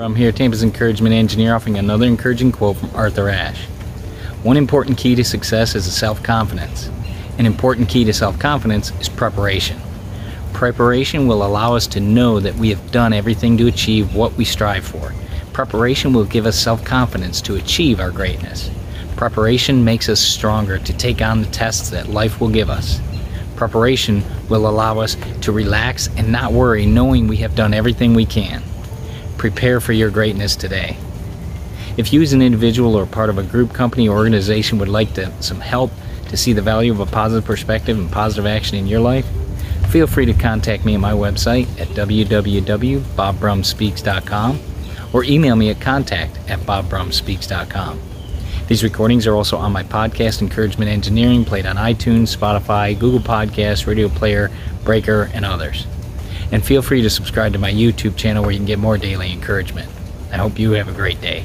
I'm here, Tampa's Encouragement Engineer, offering another encouraging quote from Arthur Ashe. One important key to success is self confidence. An important key to self confidence is preparation. Preparation will allow us to know that we have done everything to achieve what we strive for. Preparation will give us self confidence to achieve our greatness. Preparation makes us stronger to take on the tests that life will give us. Preparation will allow us to relax and not worry, knowing we have done everything we can. Prepare for your greatness today. If you, as an individual or part of a group, company, or organization, would like to, some help to see the value of a positive perspective and positive action in your life, feel free to contact me at my website at www.bobbrumspeaks.com or email me at contact at bobbrumspeaks.com. These recordings are also on my podcast, Encouragement Engineering, played on iTunes, Spotify, Google Podcasts, Radio Player, Breaker, and others. And feel free to subscribe to my YouTube channel where you can get more daily encouragement. I hope you have a great day.